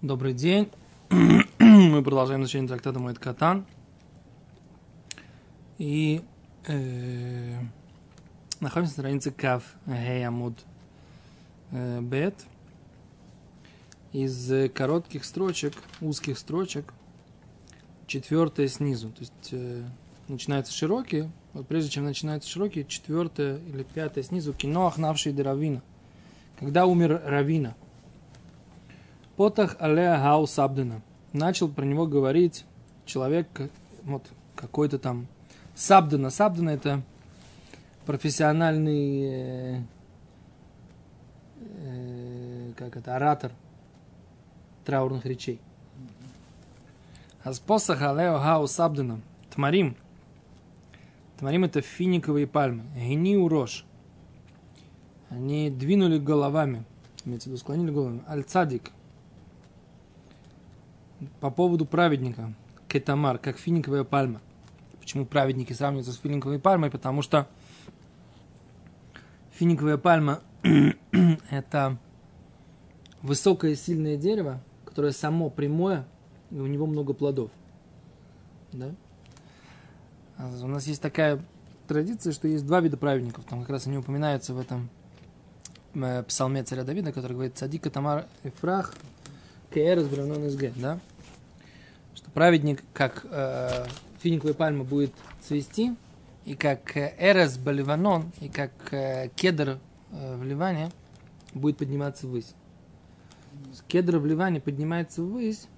Добрый день. Мы продолжаем изучение трактата Моэд Катан. И э, находимся на странице Кав Гей Амуд э, Бет. Из коротких строчек, узких строчек, четвертая снизу. То есть э, начинаются широкие, вот прежде чем начинаются широкие, четвертая или пятая снизу, кино Ахнавший Равина. Когда умер Равина – Потах алея хау сабдена. Начал про него говорить человек, вот какой-то там сабдена. Сабдена это профессиональный, э, э, как это, оратор траурных речей. Аспосах алео хау сабдена. Тмарим. Тмарим это финиковые пальмы. Гени урош. Они двинули головами. Имеется в виду, склонили головами. Аль-цадик по поводу праведника, кетамар, как финиковая пальма. Почему праведники сравниваются с финиковой пальмой? Потому что финиковая пальма – это высокое сильное дерево, которое само прямое, и у него много плодов. Да? А у нас есть такая традиция, что есть два вида праведников. Там как раз они упоминаются в этом э, псалме царя Давида, который говорит «Цадика Тамар Эфрах, Кеэрес Бранон СГ, да? Что праведник, как э, финиковая пальма, будет цвести, и как э, Эрес Баливанон, и как э, кедр э, в Ливане будет подниматься ввысь. Кедр в Ливане поднимается ввысь,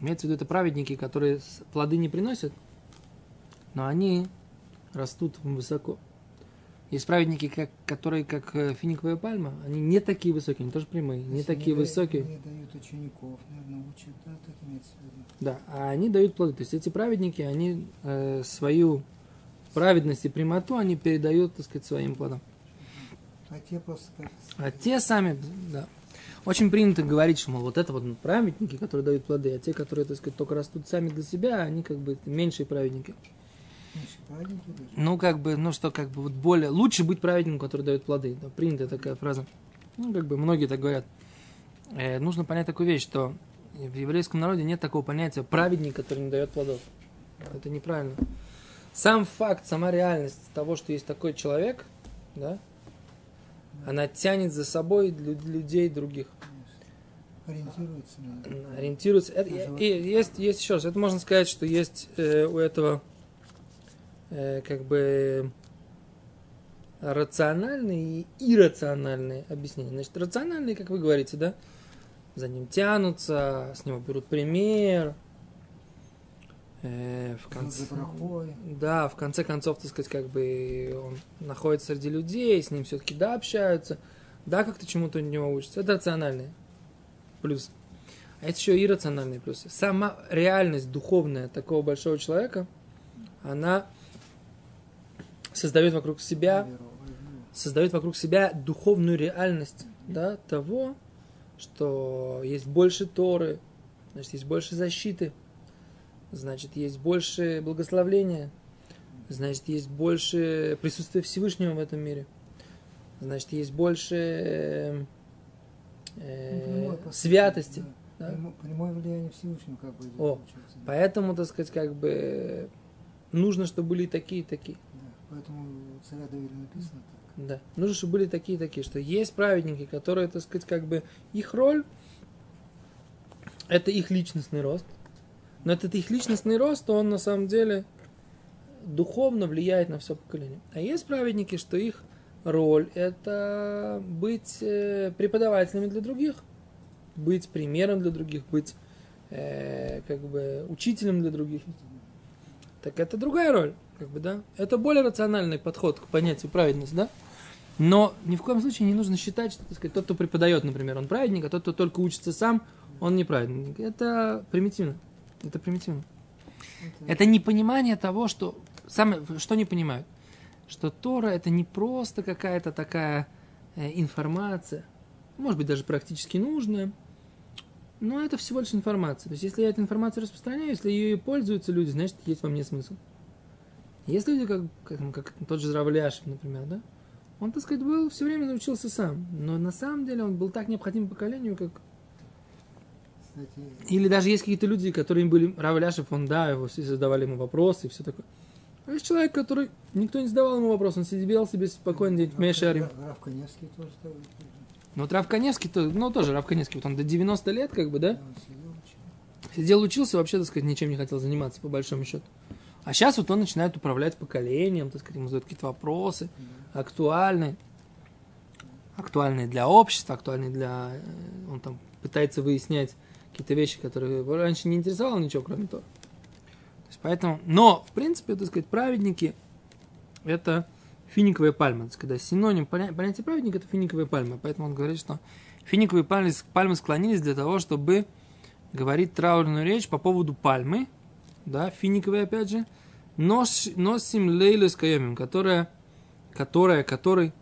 имеется в виду это праведники, которые плоды не приносят, но они растут высоко. Есть праведники, как, которые как э, финиковая пальма, они не такие высокие, они тоже прямые, не такие они высокие. Они дают учеников, наверное, учат, да, так имеется в виду. Да, а они дают плоды. То есть эти праведники, они э, свою праведность и прямоту, они передают, так сказать, своим плодам. А те просто как... А те сами, да. Очень принято говорить, что, мол, вот это вот праведники, которые дают плоды, а те, которые, так сказать, только растут сами для себя, они как бы меньшие праведники. Ну, как бы, ну что, как бы, вот более, лучше быть праведником, который дает плоды. Да, принятая такая фраза. Ну, как бы, многие так говорят. Э, нужно понять такую вещь, что в еврейском народе нет такого понятия праведник, который не дает плодов. Это неправильно. Сам факт, сама реальность того, что есть такой человек, да, она тянет за собой лю- людей других. Ориентируются на... Ориентируется. Это- и, и есть, есть еще раз, это можно сказать, что есть э, у этого э, как бы рациональные и иррациональные объяснения. Значит, рациональные, как вы говорите, да, за ним тянутся, с него берут пример. Э, в конце, да, в конце концов, так сказать, как бы он находится среди людей, с ним все-таки да общаются, да, как-то чему-то у него учатся. Это рациональные плюсы. А это еще иррациональные плюсы. Сама реальность духовная такого большого человека, она создает вокруг себя создает вокруг себя духовную реальность да, того, что есть больше Торы, значит, есть больше защиты, значит, есть больше благословления, значит, есть больше присутствия Всевышнего в этом мире, значит, есть больше э, э, Ну, послание, святости. да. да. Прямо- Прямое влияние Всевышнего как бы О, получается. Поэтому, так сказать, как бы нужно, чтобы были такие и такие. Поэтому царя Давида написано так. Да. Нужно, чтобы были такие такие, что есть праведники, которые, так сказать, как бы их роль это их личностный рост. Но этот их личностный рост, он на самом деле духовно влияет на все поколение. А есть праведники, что их роль это быть э, преподавателями для других, быть примером для других, быть э, как бы учителем для других. Так это другая роль, как бы, да. Это более рациональный подход к понятию праведность, да. Но ни в коем случае не нужно считать, что, так сказать, тот, кто преподает, например, он праведник, а тот, кто только учится сам, он не праведник. Это примитивно. Это примитивно. Это непонимание того, что... Самое, что не понимают? Что Тора это не просто какая-то такая э, информация, может быть, даже практически нужная, но это всего лишь информация. То есть, если я эту информацию распространяю, если ее пользуются люди, значит, есть во мне смысл. Есть люди, как, как, как тот же Равляшев, например, да? Он, так сказать, был все время научился сам. Но на самом деле он был так необходим поколению, как кстати, Или даже есть какие-то люди, которые были Равляшев, он, да, его все задавали ему вопросы и все такое. А есть человек, который никто не задавал ему вопрос, он сидел себе спокойно, день Рав- Мешарим. Рав- Рав Каневский тоже так. Ну, вот Рав Каневский, то, ну, тоже Рав Каневский, вот он до 90 лет, как бы, да, сидел, учился, вообще, так сказать, ничем не хотел заниматься, по большому счету. А сейчас вот он начинает управлять поколением, так сказать, ему задают какие-то вопросы, актуальные, актуальные для общества, актуальные для... э, Он там пытается выяснять какие-то вещи, которые раньше не интересовало ничего, кроме того. То есть поэтому... Но, в принципе, так сказать, праведники – это финиковая пальма. Так сказать, синоним поня- понятия праведник – это финиковая пальма. Поэтому он говорит, что финиковые пальмы, пальмы склонились для того, чтобы говорить траурную речь по поводу пальмы, да, финиковой опять же, нос, носим лейлю с каемим, которая, которая, который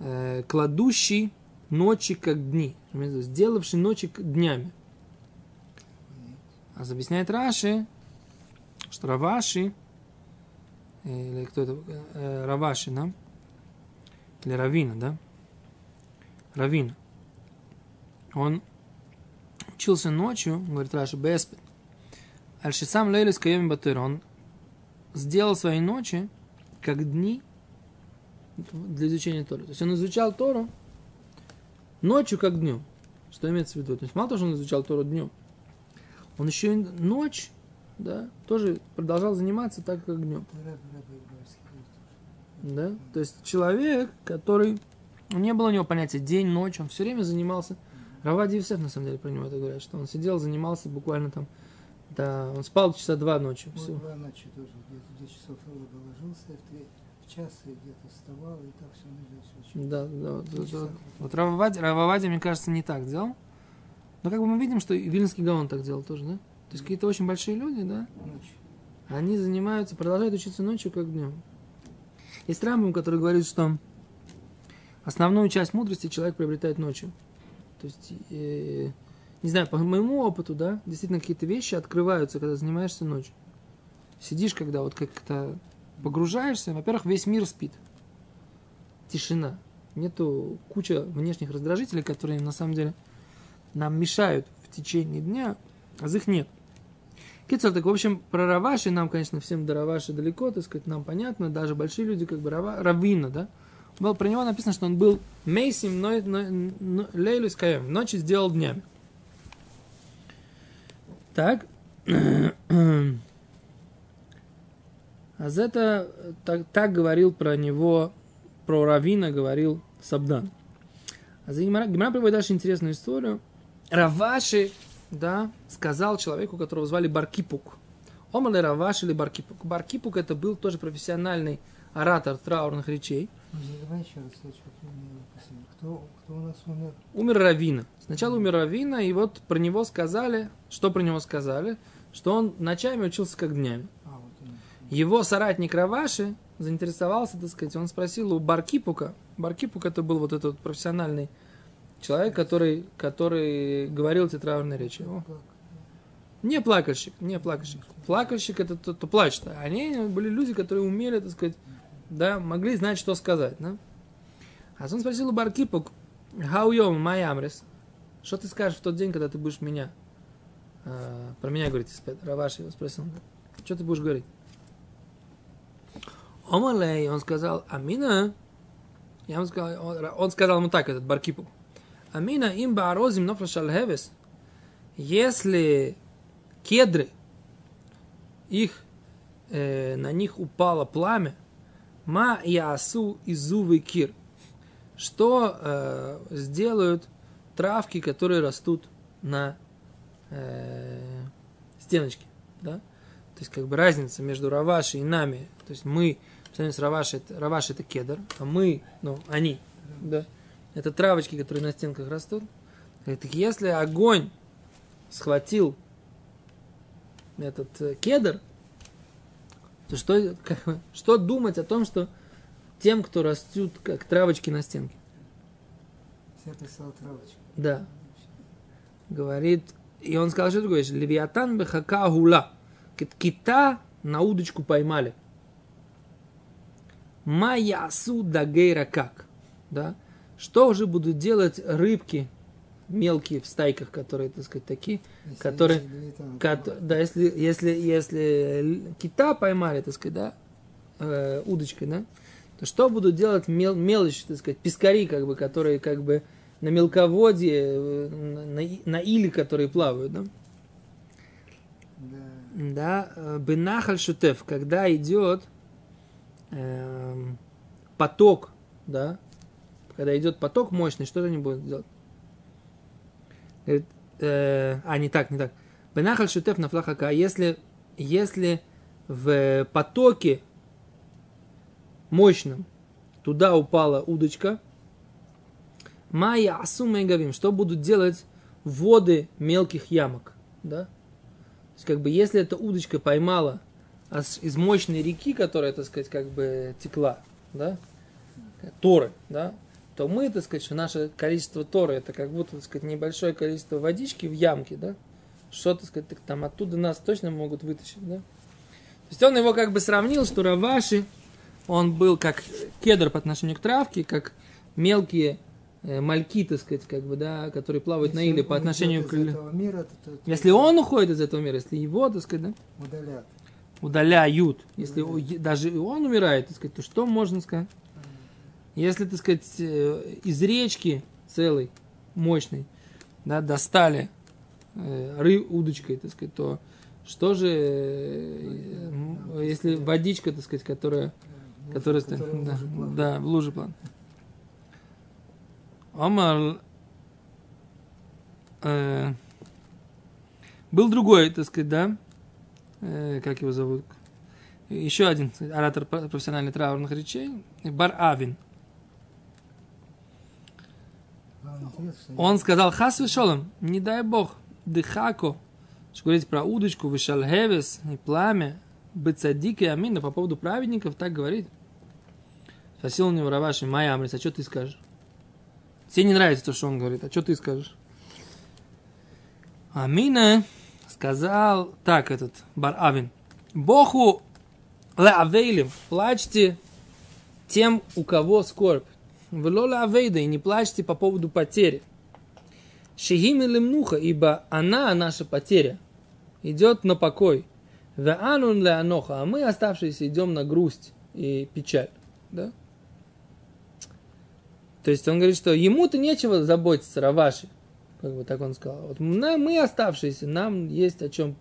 э, кладущий ночи как дни, сделавший ночи днями. А объясняет Раши, что Раваши, или кто это, э, Раваши, да? Или Равина, да? Равина. Он учился ночью, говорит Раши, Беспет. Альшисам Лейлис Каеми Батыр, он сделал свои ночи как дни для изучения Торы. То есть он изучал Тору ночью как днем. Что имеется в виду? То есть мало того, что он изучал Тору днем, он еще и ночь, да, тоже продолжал заниматься так, как днем. Да? То есть человек, который... Не было у него понятия день, ночь, он все время занимался. Равади Евсеф, на самом деле, про него это говорят, что он сидел, занимался буквально там... Да, он спал часа два ночью. Вот Все. два ночи тоже, где-то в 2 часов ровно ложился, в, три- в час и где-то вставал, и так все ночь учил. Да, да, вот. хватало. Вот Рававади, Рававади, мне кажется, не так делал. Но как бы мы видим, что и Вильнский Гаон так делал тоже, да? То есть какие-то очень большие люди, да, Ночью. они занимаются, продолжают учиться ночью, как днем. Есть Рамбам, который говорит, что основную часть мудрости человек приобретает ночью. То есть, э, не знаю, по моему опыту, да, действительно какие-то вещи открываются, когда занимаешься ночью. Сидишь, когда вот как-то погружаешься, во-первых, весь мир спит. Тишина. Нету куча внешних раздражителей, которые на самом деле нам мешают в течение дня, а их нет. Кицер, так, в общем, про Раваши нам, конечно, всем до Раваши далеко, так сказать, нам понятно, даже большие люди, как бы Рава, Равина, да, был, про него написано, что он был Мейсим, но, но, но Лейлю с Каем, ночи сделал днями. Так. А за это так, так говорил про него, про Равина говорил Сабдан. А за Гимара, приводит дальше интересную историю. Раваши, да, сказал человеку, которого звали Баркипук. Омар ли Раваши или Баркипук? Баркипук это был тоже профессиональный оратор траурных речей. Ну, Давай еще раз, я. Кто, кто у нас умер? Умер Равина. Сначала умер Равина, и вот про него сказали, что про него сказали, что он ночами учился как днями. А, вот он. Его соратник Раваши заинтересовался, так сказать, он спросил у Баркипука. Баркипук это был вот этот профессиональный человек, который, который говорил эти траурные речи. О? Не плакальщик, не плакальщик. Плакальщик это тот, кто плачет. Они были люди, которые умели, так сказать, да, могли знать, что сказать, да. А он спросил у you, my амрис? Что ты скажешь в тот день, когда ты будешь меня? а, про меня говорить, спят. Раваши его спросил. Что ты будешь говорить? Омалей, он сказал, Амина. Я ему сказал, он, он сказал ему так, этот Баркипук. Амина им баарозим нофрашалхевес. Если кедры, их, э, на них упало пламя, ма ясу изувы кир. Что э, сделают травки, которые растут на э, стеночке, да? То есть, как бы разница между Раваши и нами. То есть, мы, с Раваши, это, Раваши это кедр, а мы, ну, они, да? Это травочки, которые на стенках растут. Так если огонь схватил этот э, кедр, то что, как что думать о том, что тем, кто растут как травочки на стенке? Все писал травочку. Да. Говорит, и он сказал, что другое, Левиатан бехака гула. Кита на удочку поймали. Маясу дагейра как. Да? Что уже будут делать рыбки мелкие в стайках, которые, так сказать, такие, Если которые, кото- да, если, если, если кита поймали, так сказать, да, э, удочкой, да, то что будут делать мел, мелочь, так сказать, пескари, как бы, которые, как бы, на мелководье, э, на, на на иле, которые плавают, да? Да. Да, э, бенахаль шутев, когда идет эм, поток, да, когда идет поток мощный, что они будут делать? Говорит, э, а, не так, не так. Бенахаль шутев на флахака, если, если в потоке мощном туда упала удочка, Майя асума и гавим, что будут делать воды мелких ямок, да? То есть, как бы, если эта удочка поймала из мощной реки, которая, так сказать, как бы текла, да, Торы, да, то мы, так сказать, что наше количество Торы, это как будто, так сказать, небольшое количество водички в ямке, да, что, так сказать, так там оттуда нас точно могут вытащить, да. То есть он его как бы сравнил, что Раваши, он был как кедр по отношению к травке, как мелкие э, мальки, так сказать, как бы, да, которые плавают на Если иле по отношению к... мира, то, то- то Если он уходит из этого мира, если его, так сказать, да, удалят. удаляют, если у- даже он умирает, так сказать, то что можно сказать? Если, так сказать, э, из речки целой, мощной, да, достали э, ры удочкой, так сказать, то что же, э, если водичка, так сказать, которая, Да, которая, который в да, луже плавает. да, в луже план. Омар э, был другой, так сказать, да, э, как его зовут, еще один оратор про- профессиональной траурных речей, Бар Авин. Вам интересно, что Он сказал, хас шолом, не дай бог, дыхако, что говорить про удочку, вишалхевес и пламя, бецадик и амина по поводу праведников, так говорит. Спросил у него Раваши, Майя Амрис, а что ты скажешь? Тебе не нравится то, что он говорит, а что ты скажешь? Амина сказал, так этот, Бар Авин, Богу леавейлим, плачьте тем, у кого скорбь. Велола авейда, и не плачьте по поводу потери. Шехим или мнуха, ибо она, наша потеря, идет на покой. Веанун ле аноха, а мы, оставшиеся, идем на грусть и печаль. Да? То есть он говорит, что ему-то нечего заботиться, Раваши. Как бы так он сказал. Вот на- мы, оставшиеся, нам есть о чем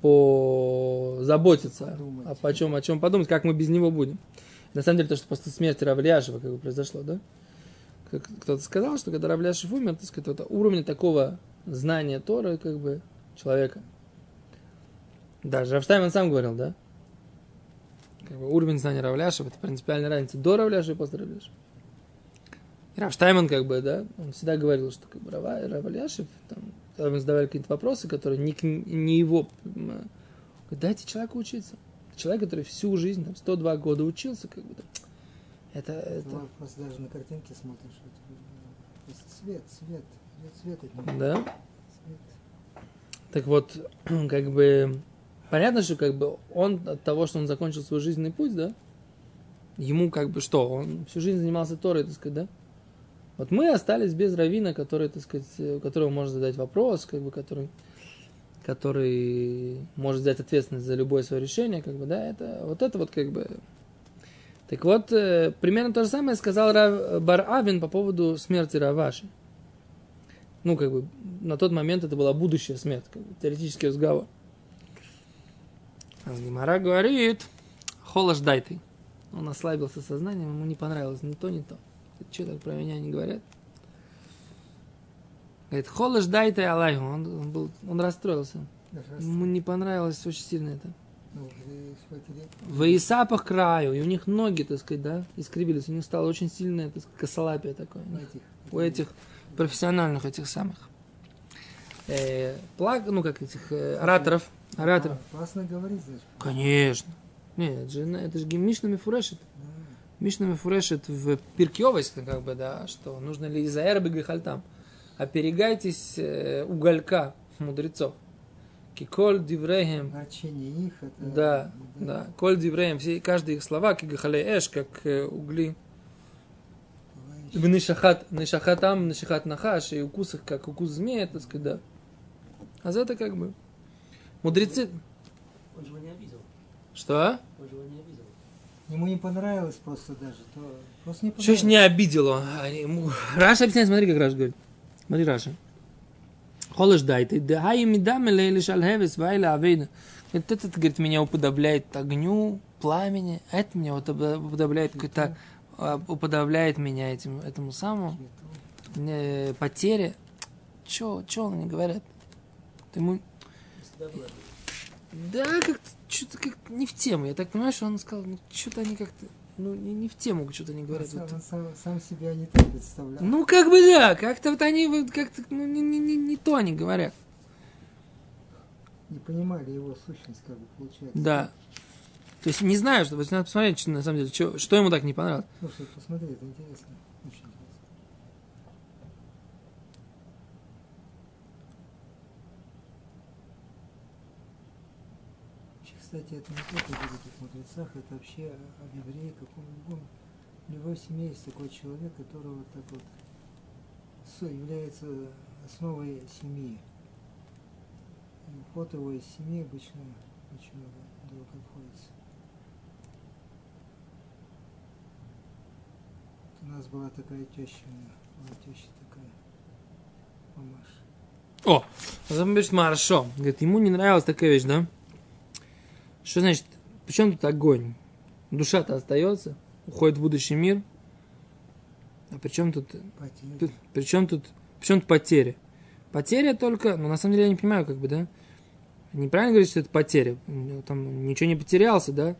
позаботиться. Подумать. А по чем, о чем подумать, как мы без него будем. На самом деле, то, что после смерти Равляшева как бы произошло, да? Кто-то сказал, что когда Равляшев умер, так сказать, это уровня такого знания Тора, как бы, человека. Даже Равштайм сам говорил, да? Как бы уровень знания Равляшева, это принципиальная разница до Равляшева и после Равляшева. И Равштайман, как бы, да, он всегда говорил, что как бы, Рава, Равляшев, там, когда ему задавали какие-то вопросы, которые не, не его, говорит, дайте человеку учиться. Человек, который всю жизнь, там, 102 года учился, как бы, это, это, Ты просто даже на картинке смотришь, свет, свет, идет свет от него. да. Свет. Так вот, как бы, понятно, что как бы он от того, что он закончил свой жизненный путь, да, ему как бы что, он всю жизнь занимался Торой, так сказать, да? Вот мы остались без равина, который, так сказать, у которого можно задать вопрос, как бы, который, который может взять ответственность за любое свое решение, как бы, да, это, вот это вот как бы... Так вот, э, примерно то же самое сказал Рав, Бар Авин по поводу смерти Раваши. Ну, как бы, на тот момент это была будущая смерть, как бы, теоретический разговор. А Гимара говорит, холош дай ты. Он ослабился сознанием, ему не понравилось ни то, ни то. Что так про меня не говорят? Говорит, холош дай ты Аллаху. Он, он, был, он расстроился. Ему не понравилось очень сильно это. ну. В Исапах краю, и у них ноги, так сказать, да, искривились. У них стало очень сильное, так сказать, косолапие такое. у этих, У этих профессиональных этих самых. Э, плаг, ну, как этих э, ораторов. Ораторов. А, Классно говорить, значит. Конечно. Нет, это же, это же Мишна Мифурешит. Да. Мишна Мифурешит в Пиркевость, как бы, да, что нужно ли из Аэрбы Гахальтам. Оперегайтесь э, уголька мудрецов. Киколь. Ворчение их, это... Да, да. Коль дивреем, все, каждые их слова, как гахалей эш, как э, угли, в нишахат, нишахатам, нишахат нахаш, и укус их, как укус змея, так сказать, да. А за это как бы... Мудрецы... Он же его не обидел. Что? Он же его не обидел. Ему не понравилось просто даже. То просто не Что ж понравилось. не обидело? А, ему- Раша объясняет, смотри, как Раша говорит. Смотри, Раша. Холыш дайте, да хай мидам или шальхевес вайла авейна. Это, этот, говорит, меня уподобляет огню, пламени, а это меня вот уподобляет какой-то, а, уподобляет меня этим, этому самому, э, потере. Чё, чё они говорят? Ты ему, да, как-то, что-то как не в тему. Я так понимаю, что он сказал, ну, что-то они как-то, ну, не, не в тему что-то Он говорят. сам, Вот. он сам, сам себя не так представлял. Ну, как бы да, как-то вот они вот как-то ну, не, не, не, не то они говорят. Не понимали его сущность, как бы получается. Да. То есть не знаю, что вот надо посмотреть, что, на самом деле, что, что ему так не понравилось. Слушай, посмотри, это интересно. Очень интересно. Вообще, кстати, это не только в великих мудрецах, это вообще об евреи, каком любом. В любой семье есть такой человек, который вот так вот является основой семьи. И уход его из семьи обычно очень много долго обходится. У нас была такая теща, у была теща такая, мамаша. О, говорит, хорошо. Говорит, ему не нравилась такая вещь, да? Что значит, при чем тут огонь? Душа-то остается, уходит в будущий мир. А при чем тут, Потеря. тут при чем тут, при чем тут потеря? Потеря только, ну на самом деле я не понимаю, как бы, да? Неправильно говорить, что это потеря. Там ничего не потерялся, да?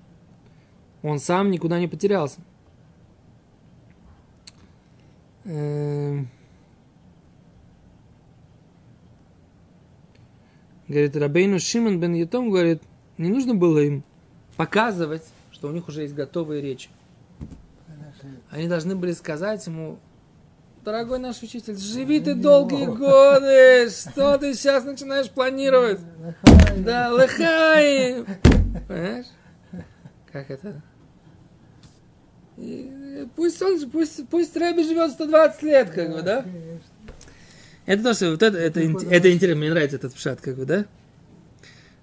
Он сам никуда не потерялся. Эм. Говорит, Рабейну Шимон бен Ятом говорит, не нужно было им показывать, что у них уже есть готовые речи. Они должны были сказать ему, дорогой наш учитель, живи ты долгие годы, что ты сейчас начинаешь планировать? Да, лыхай! Понимаешь? Как это? И пусть он, пусть, пусть Рэби живет 120 лет, как бы, да? Это то, что вот это, это, это интересно, мне нравится этот пшат, как бы, да?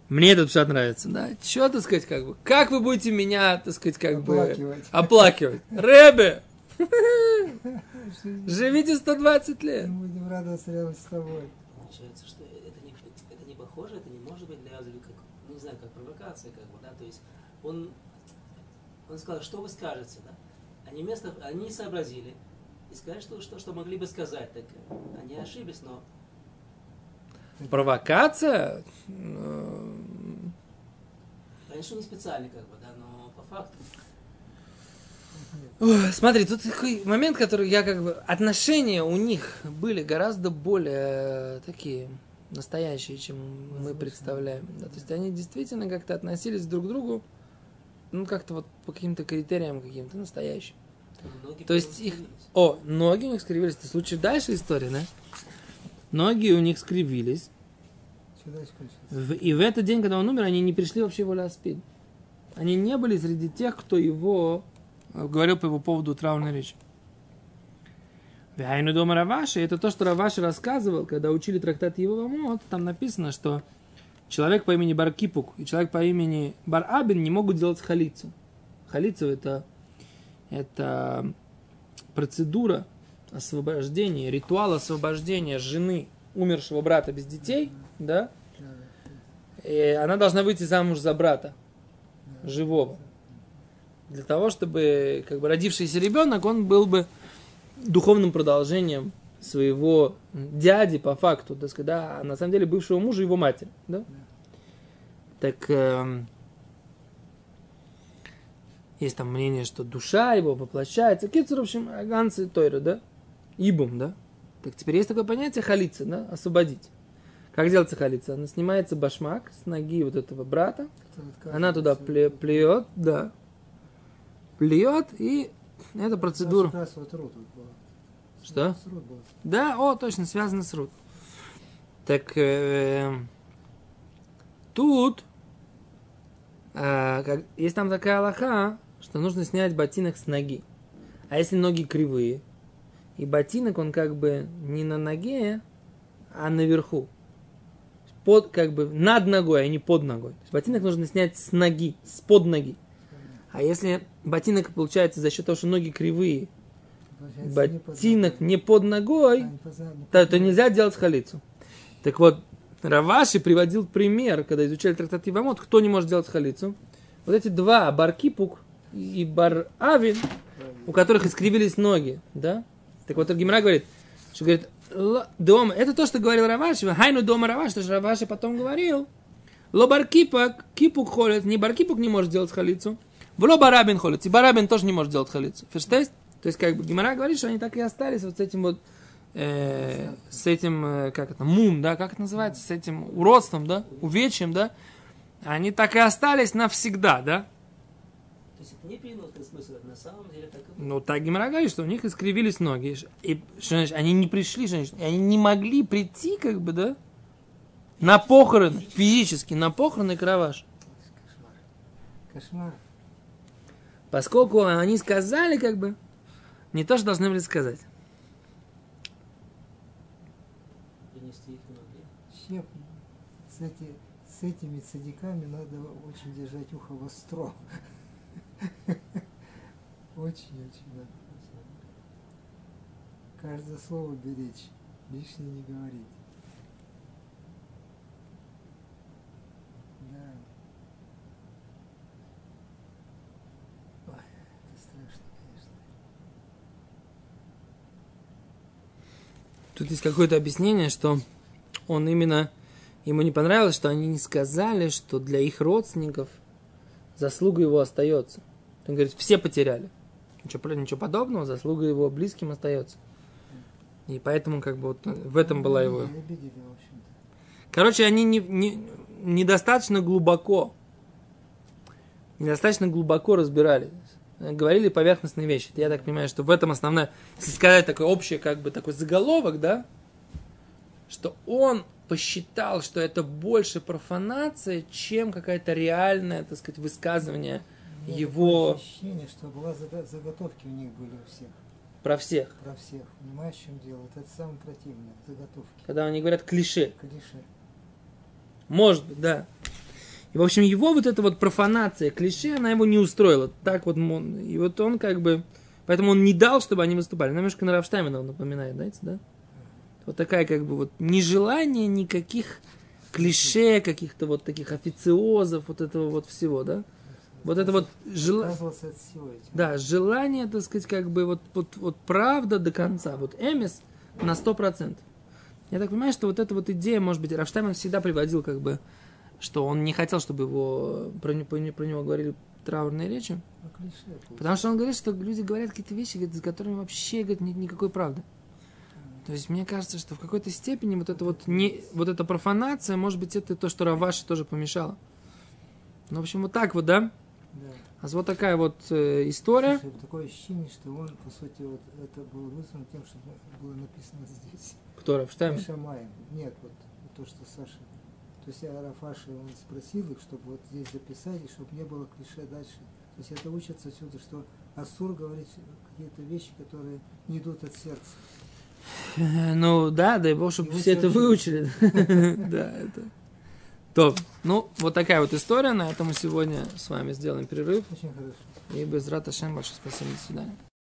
Мне этот пшат нравится, да? Че, так сказать, как бы, как вы будете меня, так сказать, как Оплакивать. бы, оплакивать? Рэбе! Живите 120 лет. Мы будем радоваться рядом с тобой. Получается, что это не, это не похоже, это не может быть для Азли как, ну, не знаю, как провокация, как бы, да, то есть он, он сказал, что вы скажете, да? Они вместо, они сообразили и сказали, что, что, что могли бы сказать, так они ошиблись, но Провокация? э, конечно, не специально, как бы, да, но по факту. Ой, Смотри, тут такой момент, который я как бы... Отношения у них были гораздо более такие настоящие, чем мы представляем. Да, то есть они действительно как-то относились друг к другу, ну, как-то вот по каким-то критериям каким-то настоящим. Многие То есть их-. О, ноги у них скривились. Это случай дальше история, да? Ноги у них скривились. В- и в этот день, когда он умер, они не пришли вообще в Аспид. Они не были среди тех, кто его э, говорил по его поводу траурной речи. Вяйну дома Раваши, это то, что Раваши рассказывал, когда учили трактат его Мот, там написано, что человек по имени Баркипук и человек по имени Барабин не могут делать халицу. Халицу это, это процедура освобождения, ритуал освобождения жены умершего брата без детей, да, и она должна выйти замуж за брата живого. Для того, чтобы как бы родившийся ребенок, он был бы духовным продолжением своего дяди по факту, так сказать, да, а на самом деле бывшего мужа его матери, да? Так эм, есть там мнение, что душа его воплощается. Кицур, в общем, аганцы Тойра, да? Ибум, да? Так теперь есть такое понятие халица, да? Освободить. Как делается халица? Она снимается башмак с ноги вот этого брата, отказывается она туда пле- плюет, да. Плюет, и эта процедура. Вот рот вот. Что? Рот. Да, о, точно, связано с рут. Так э, тут э, как, есть там такая лоха, что нужно снять ботинок с ноги. А если ноги кривые, И ботинок, он как бы не на ноге, а наверху. Под, как бы над ногой, а не под ногой. То есть ботинок нужно снять с ноги, с под ноги. А если ботинок получается за счет того, что ноги кривые, Получается, ботинок ногой. не под А, ногой, не под- не под то, то ногой. нельзя делать халицу. Так вот, Раваши приводил пример, когда изучали трактат Ивамот, кто не может делать халицу. Вот эти два, Баркипук и Бар-Авин, у которых искривились ноги, да? Так вот, Гимра говорит, что говорит, «Ла- дома, это то, что говорил Раваши, хайну дома Раваши, то, что Раваши потом говорил, ло баркипак, кипук холит, не баркипук не может делать халицу, в ло барабин холит, и барабин тоже не может делать халицу. Ферштейст? То есть, как бы, Гимара говорит, что они так и остались вот с этим вот, э, с этим, э, как это, мум, да, как это называется, с этим уродством, да, увечьем, да, они так и остались навсегда, да. То есть это не переносный смысл, это на самом деле так и было. Ну, так Гимара говорит, что у них искривились ноги. И что значит, они не пришли, что значит, они не могли прийти, как бы, да, на похороны, физически, на похороны Краваш. Кошмар. Поскольку они сказали, как бы, не то, что должны были сказать. С, эти, с этими цадиками надо очень держать ухо востро. Очень-очень надо. Каждое слово беречь, лишнее не говорить. Да. Тут есть какое-то объяснение, что он именно, ему не понравилось, что они не сказали, что для их родственников заслуга его остается. Он говорит, все потеряли. Ничего, ничего подобного, заслуга его близким остается. И поэтому как бы вот в этом была его... Короче, они не, не- недостаточно глубоко, недостаточно глубоко разбирались. Говорили поверхностные вещи. Я так понимаю, что в этом основная, если сказать такой общий, как бы такой заголовок, да, что он посчитал, что это больше профанация, чем какая-то реальное, так сказать, высказывание Его- ощущение, что была заготовки у них были у всех, про всех. про всех. Понимаешь, в чем дело? Вот это самое противное, заготовки, Когда они говорят клише. клише. Может быть, да. И, в общем, его вот эта вот профанация, клише, она его не устроила. Так вот, он, и вот он как бы... Поэтому он не дал, чтобы они выступали. Немножко на Рафштайна напоминает, знаете, да? Вот такая как бы вот нежелание никаких клише, каких-то вот таких официозов, вот этого вот всего, да? Вот это вот жел... Отказывался от всего этим. Да, желание, так сказать, как бы вот, вот, вот правда до конца. Вот Эмис на 100%. Я так понимаю, что вот эта вот идея, может быть, Рафштайм всегда приводил как бы, что он не хотел, чтобы его, про, про про него говорили траурные речи. Получилось. Потому что он говорит, что люди говорят какие-то вещи, говорит, за которыми вообще говорит, нет никакой правды. То есть мне кажется, что в какой-то степени вот это вот не вот эта профанация, может быть, это то, что Раваши тоже помешало. Ну, в общем, вот так вот, да? Да. А вот такая вот э, история. Слушай, такое ощущение, что он, по сути, вот это было вызвано тем, что было написано здесь. Кто Рафштайм? Шамаем. Нет, вот то, что Саша. То есть Арафаши, он спросил их, чтобы вот здесь записать, и чтобы не было клише дальше. То есть это учится отсюда, что Асур говорит какие-то вещи, которые не идут от сердца. Э, Ну да, дай бог, чтобы все это выучили. Да, это. То, ну, вот такая вот история. На этом мы сегодня с вами сделаем перерыв. Очень хорошо. И без рата большое спасибо. До свидания.